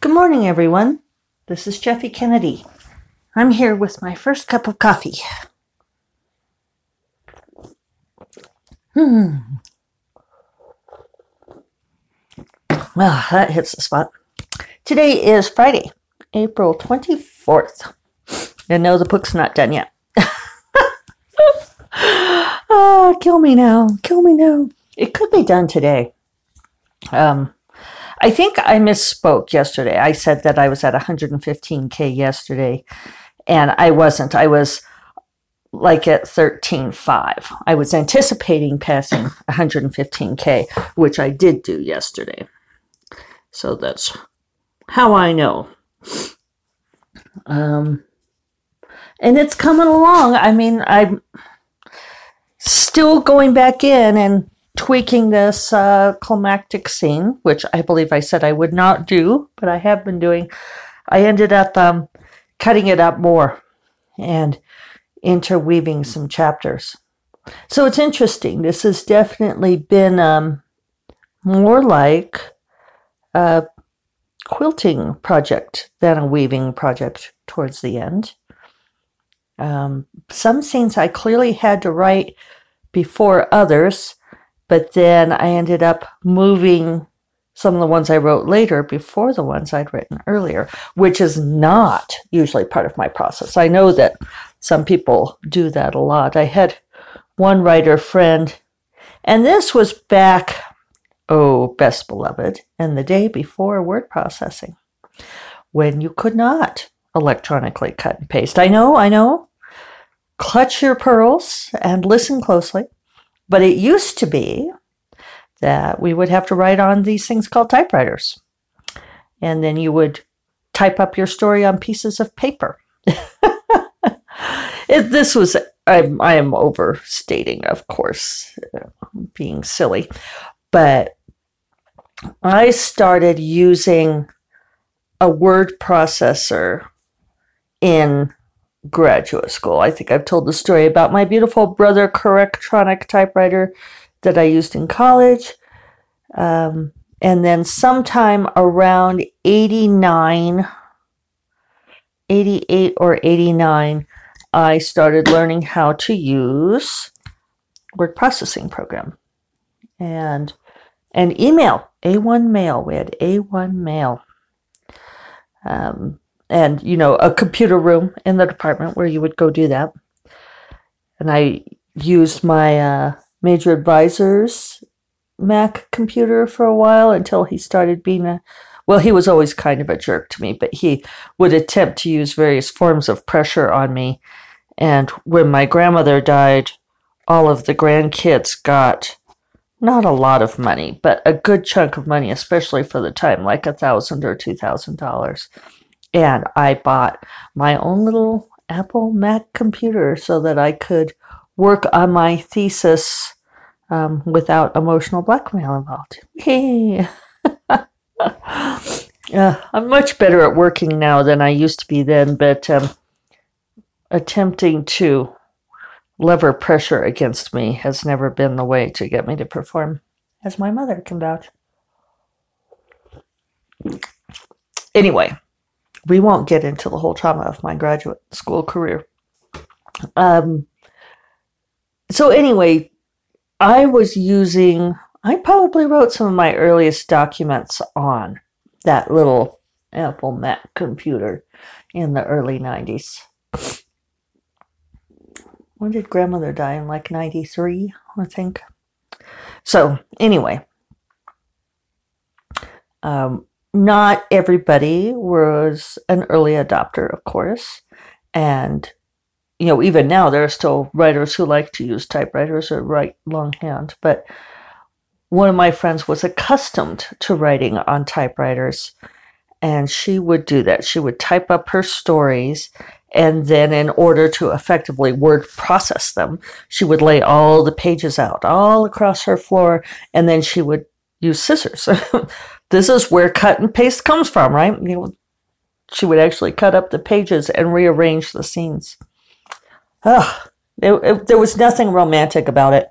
Good morning, everyone. This is Jeffe Kennedy. I'm here with my first cup of coffee. Hmm. Well, that hits the spot. Today is Friday, April 24th. And no, the book's not done yet. oh, kill me now. Kill me now. It could be done today. Um, I think I misspoke yesterday. I said that I was at 115K yesterday, and I wasn't. I was like at 13.5. I was anticipating passing 115K, which I did do yesterday. So that's how I know. Um, and it's coming along. I mean, I'm still going back in and tweaking this uh, climactic scene, which I believe I said I would not do, but I have been doing. I ended up um, cutting it up more and interweaving some chapters. So it's interesting. This has definitely been um, more like a quilting project than a weaving project towards the end. Um, some scenes I clearly had to write before others but then I ended up moving some of the ones I wrote later before the ones I'd written earlier, which is not usually part of my process. I know that some people do that a lot. I had one writer friend, and this was back, oh, best beloved, and the day before word processing, when you could not electronically cut and paste. I know, I know. Clutch your pearls and listen closely. But it used to be that we would have to write on these things called typewriters. And then you would type up your story on pieces of paper. it, this was, I, I am overstating, of course, being silly, but I started using a word processor in graduate school. I think I've told the story about my beautiful brother Correctronic typewriter that I used in college. Um, and then sometime around 89, 88 or 89, I started learning how to use word processing program and and email A1 mail. We had A1 mail. Um, and you know a computer room in the department where you would go do that. And i used my uh, major advisor's mac computer for a while until he started being a well he was always kind of a jerk to me but he would attempt to use various forms of pressure on me. And when my grandmother died all of the grandkids got not a lot of money but a good chunk of money especially for the time like a thousand or two thousand dollars and I bought my own little Apple Mac computer so that I could work on my thesis um, without emotional blackmail involved. Hey. uh, I'm much better at working now than I used to be then, but um, attempting to lever pressure against me has never been the way to get me to perform, as my mother can vouch. Anyway, we won't get into the whole trauma of my graduate school career. Um, so, anyway, I was using, I probably wrote some of my earliest documents on that little Apple Mac computer in the early 90s. When did grandmother die? In like 93, I think. So, anyway, um, not everybody was an early adopter, of course. And, you know, even now there are still writers who like to use typewriters or write longhand. But one of my friends was accustomed to writing on typewriters. And she would do that. She would type up her stories. And then, in order to effectively word process them, she would lay all the pages out all across her floor. And then she would use scissors this is where cut and paste comes from, right? You know, she would actually cut up the pages and rearrange the scenes. Ugh, it, it, there was nothing romantic about it.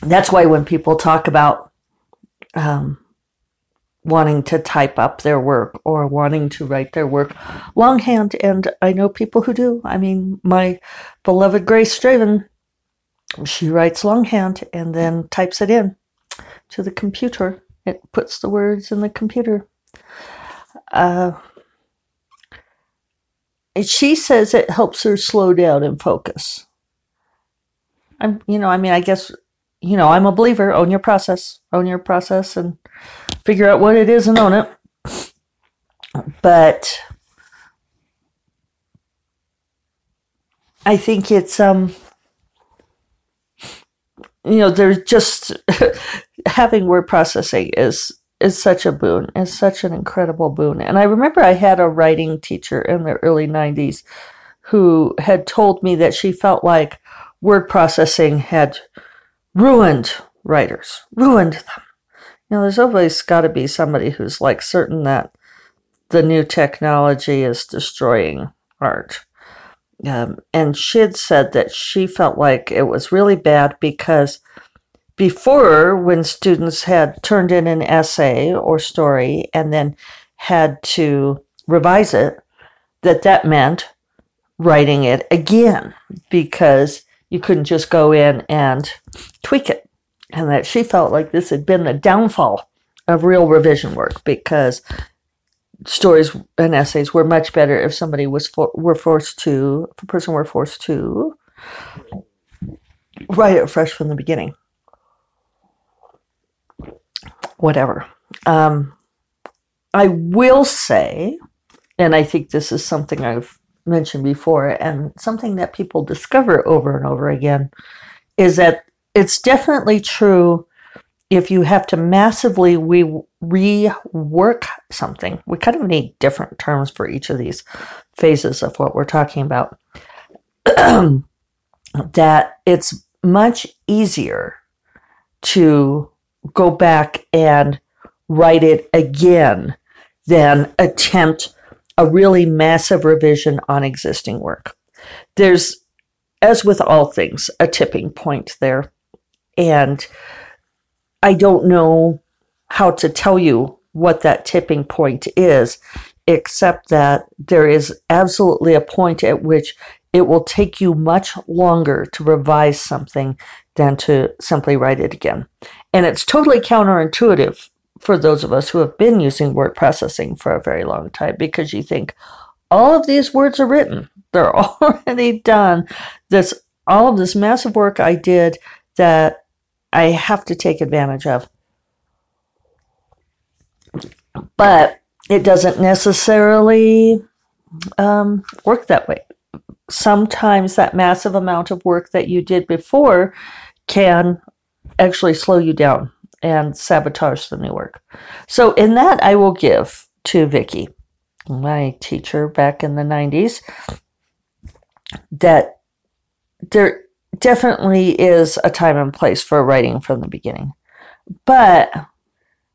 That's why when people talk about um, wanting to type up their work or wanting to write their work longhand. And I know people who do. I mean, my beloved Grace Draven, she writes longhand and then types it in to the computer. It puts the words in the computer. Uh, she says it helps her slow down and focus. I'm, you know, I mean, I guess, you know, I'm a believer. Own your process, own your process, and figure out what it is and own it. But I think it's um you know there's just having word processing is is such a boon is such an incredible boon. And i remember i had a writing teacher in the early 90s who had told me that she felt like word processing had ruined writers ruined them. You know there's always got to be somebody who's like certain that the new technology is destroying art. Um, and she had said that she felt like it was really bad because before, when students had turned in an essay or story and then had to revise it, that that meant writing it again because you couldn't just go in and tweak it. And that she felt like this had been the downfall of real revision work because stories and essays were much better if somebody was for, were forced to if a person were forced to write it fresh from the beginning whatever. Um, i will say and i think this is something i've mentioned before and something that people discover over and over again is that it's definitely true if you have to massively re- rework something, we kind of need different terms for each of these phases of what we're talking about, that it's much easier to go back and write it again than attempt a really massive revision on existing work. There's, as with all things, a tipping point there. And I don't know how to tell you what that tipping point is, except that there is absolutely a point at which it will take you much longer to revise something than to simply write it again. And it's totally counterintuitive for those of us who have been using word processing for a very long time because you think all of these words are written, they're already done. This all of this massive work I did that I have to take advantage of. But it doesn't necessarily um, work that way. Sometimes that massive amount of work that you did before can actually slow you down and sabotage the new work. So, in that, I will give to Vicki, my teacher back in the 90s, that there definitely is a time and place for writing from the beginning. But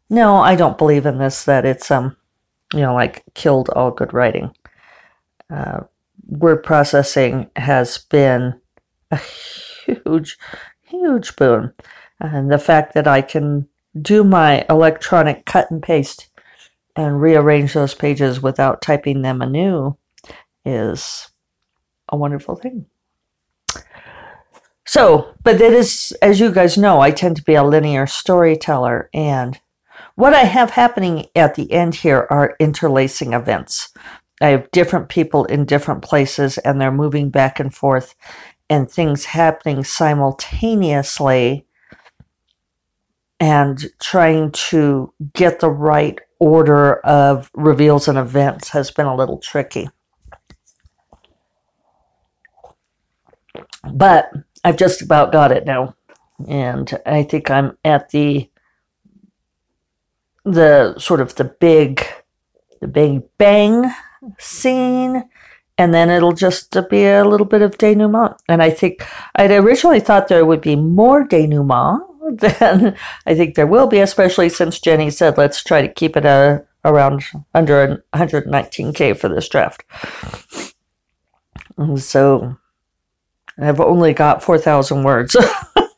no, I don't believe in this that it's um you know like killed all good writing. Uh, word processing has been a huge huge boon. And the fact that I can do my electronic cut and paste and rearrange those pages without typing them anew is a wonderful thing. So, but it is, as you guys know, I tend to be a linear storyteller. And what I have happening at the end here are interlacing events. I have different people in different places and they're moving back and forth and things happening simultaneously and trying to get the right order of reveals and events has been a little tricky. But I've just about got it now. And I think I'm at the the sort of the big the big bang scene and then it'll just be a little bit of denouement. And I think I'd originally thought there would be more denouement than I think there will be, especially since Jenny said let's try to keep it uh, around under 119k for this draft. So I've only got 4,000 words.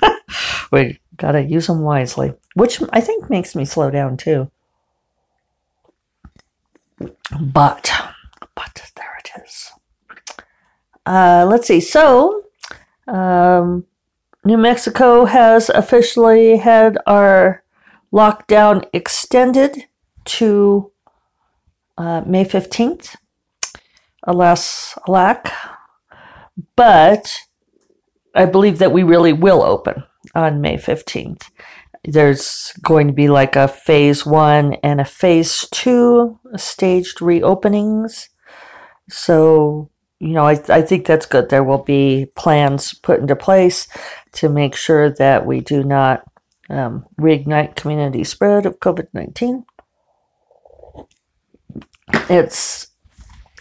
we got to use them wisely, which I think makes me slow down too. But, but there it is. Uh, let's see. So, um, New Mexico has officially had our lockdown extended to uh, May 15th. Alas, alack. But I believe that we really will open on May 15th. There's going to be like a phase one and a phase two staged reopenings. So, you know, I, I think that's good. There will be plans put into place to make sure that we do not um, reignite community spread of COVID 19. It's,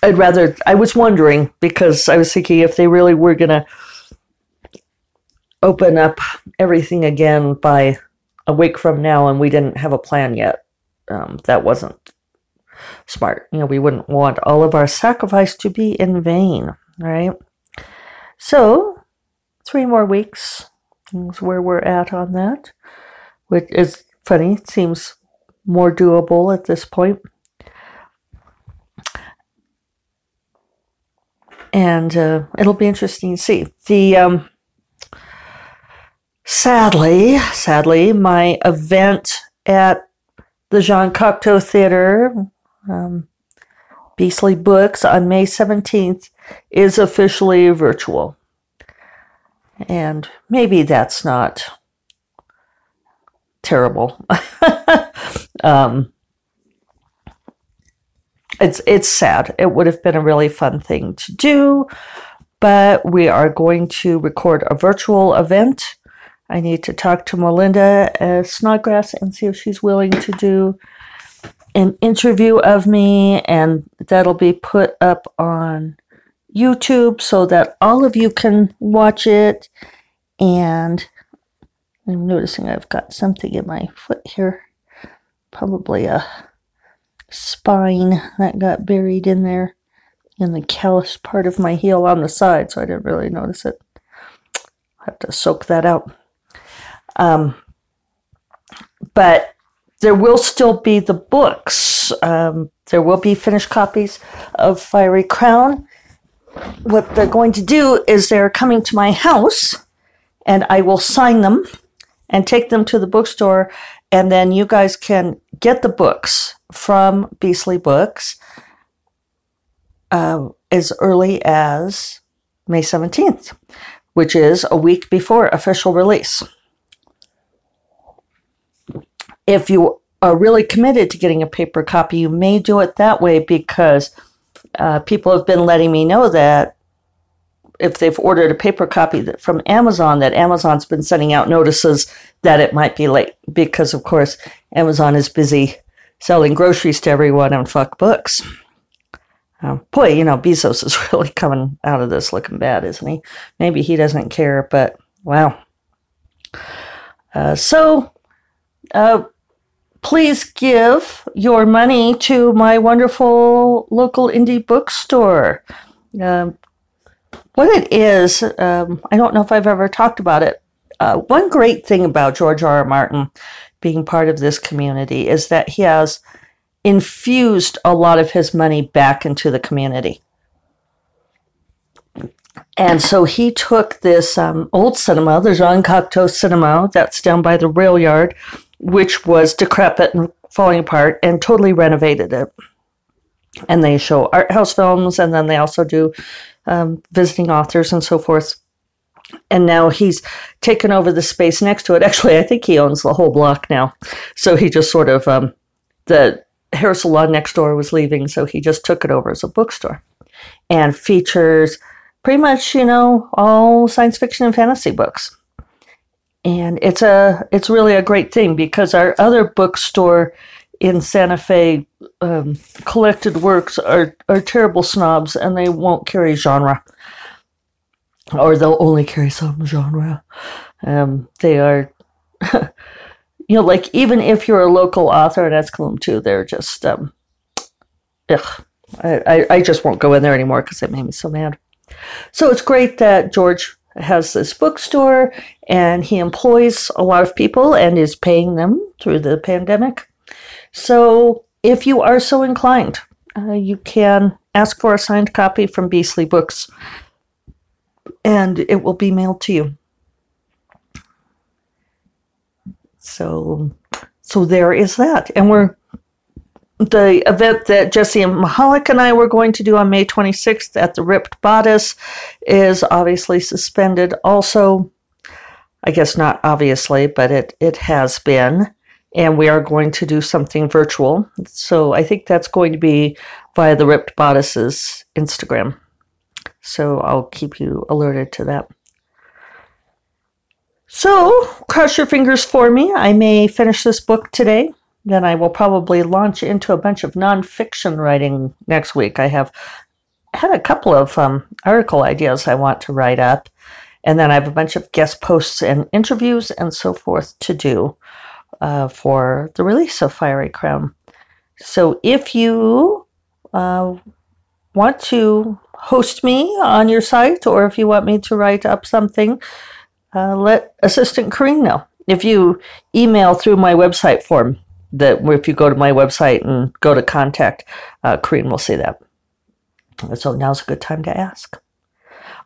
I'd rather, I was wondering because I was thinking if they really were going to open up everything again by a week from now and we didn't have a plan yet, um, that wasn't smart. You know, we wouldn't want all of our sacrifice to be in vain, right? So, three more weeks is where we're at on that, which is funny. It seems more doable at this point. And uh, it'll be interesting to see. The um, sadly, sadly, my event at the Jean Cocteau Theater, um, Beastly Books, on May 17th is officially virtual. And maybe that's not terrible. um, it's it's sad. It would have been a really fun thing to do, but we are going to record a virtual event. I need to talk to Melinda uh, Snodgrass and see if she's willing to do an interview of me, and that'll be put up on YouTube so that all of you can watch it. And I'm noticing I've got something in my foot here, probably a spine that got buried in there in the callous part of my heel on the side, so I didn't really notice it. I have to soak that out. Um, but there will still be the books. Um, there will be finished copies of Fiery Crown what they're going to do is they're coming to my house and I will sign them and take them to the bookstore. And then you guys can get the books from Beastly Books uh, as early as May 17th, which is a week before official release. If you are really committed to getting a paper copy, you may do it that way because uh, people have been letting me know that if they've ordered a paper copy from Amazon, that Amazon's been sending out notices that it might be late because, of course, Amazon is busy selling groceries to everyone and fuck books. Uh, boy, you know, Bezos is really coming out of this looking bad, isn't he? Maybe he doesn't care, but wow. Uh, so, uh, please give your money to my wonderful local indie bookstore. Um, what it is, um, I don't know if I've ever talked about it. Uh, one great thing about George R. R. Martin being part of this community is that he has infused a lot of his money back into the community. And so he took this um, old cinema, the Jean Cocteau cinema, that's down by the rail yard, which was decrepit and falling apart, and totally renovated it. And they show art house films, and then they also do um, visiting authors and so forth. And now he's taken over the space next to it. Actually, I think he owns the whole block now. So he just sort of, um, the hair salon next door was leaving, so he just took it over as a bookstore and features pretty much, you know, all science fiction and fantasy books and it's a it's really a great thing because our other bookstore in Santa Fe um, collected works are are terrible snobs and they won't carry genre or they'll only carry some genre. Um, they are, you know, like even if you're a local author in Escalon too, they're just, um, ugh, I, I, I just won't go in there anymore because it made me so mad. So it's great that George has this bookstore and he employs a lot of people and is paying them through the pandemic. So if you are so inclined uh, you can ask for a signed copy from Beastly Books and it will be mailed to you. So, so there is that. And we're the event that Jesse and Mihalik and I were going to do on May 26th at the Ripped Bodice is obviously suspended. Also, I guess not obviously, but it, it has been. And we are going to do something virtual. So I think that's going to be via the Ripped Bodice's Instagram. So I'll keep you alerted to that. So, cross your fingers for me. I may finish this book today. Then I will probably launch into a bunch of nonfiction writing next week. I have had a couple of um, article ideas I want to write up, and then I have a bunch of guest posts and interviews and so forth to do uh, for the release of Fiery Crown. So if you uh, want to host me on your site, or if you want me to write up something, uh, let Assistant Corrine know. If you email through my website form, that if you go to my website and go to contact, uh, will see that. So now's a good time to ask.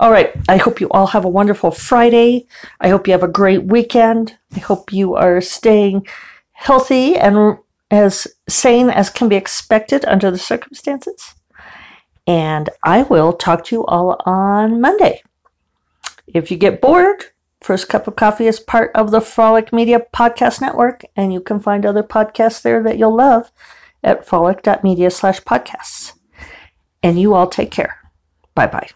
All right. I hope you all have a wonderful Friday. I hope you have a great weekend. I hope you are staying healthy and as sane as can be expected under the circumstances. And I will talk to you all on Monday. If you get bored, First Cup of Coffee is part of the Frolic Media Podcast Network, and you can find other podcasts there that you'll love at frolic.media slash podcasts. And you all take care. Bye bye.